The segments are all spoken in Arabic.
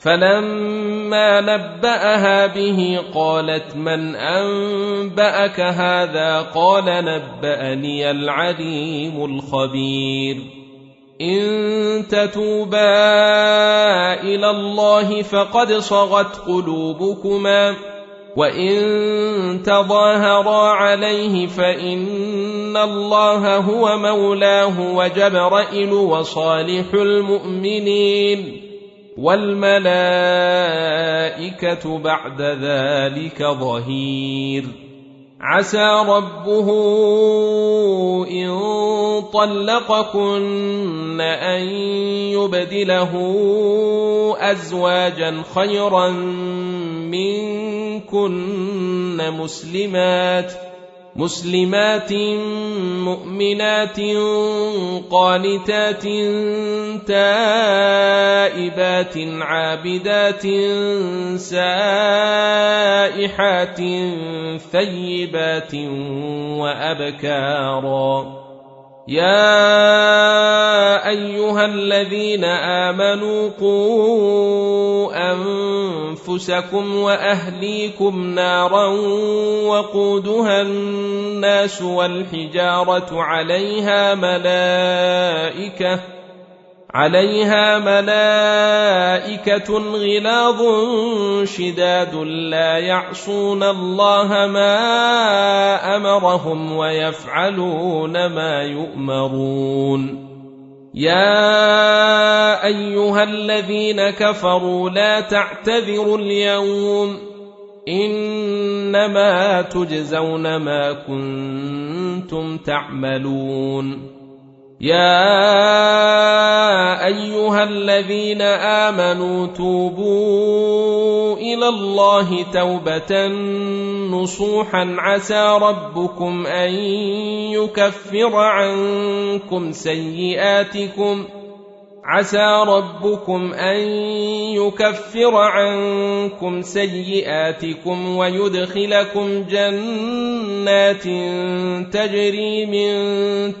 فلما نبأها به قالت من أنبأك هذا؟ قال نبأني العليم الخبير. إن تتوبا إلى الله فقد صغت قلوبكما وإن تظاهرا عليه فإن الله هو مولاه وجبرائيل وصالح المؤمنين. والملائكة بعد ذلك ظهير. عسى ربه إن طلقكن أن يبدله أزواجا خيرا منكن مسلمات. مسلمات مؤمنات قانتات تائبات عابدات سائحات ثيبات وأبكارا. يا أيها الذين آمنوا قوا أنفسكم وأهليكم نارا وقودها الناس والحجارة عليها ملائكة عليها ملائكة غلاظ شداد لا يعصون الله ما أمرهم ويفعلون ما يؤمرون يا أيها الذين كفروا لا تعتذروا اليوم إنما تجزون ما كنتم تعملون يا أيها الذين آمنوا توبوا إلى الله توبة نصوحا عسى ربكم أن يكفر عنكم سيئاتكم عسى ربكم أن يكفر عنكم سيئاتكم ويدخلكم جنات تجري من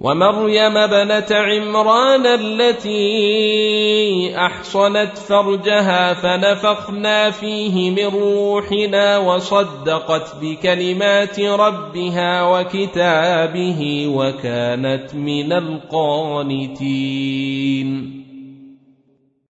ومريم ابنة عمران التي أحصنت فرجها فنفخنا فيه من روحنا وصدقت بكلمات ربها وكتابه وكانت من القانتين.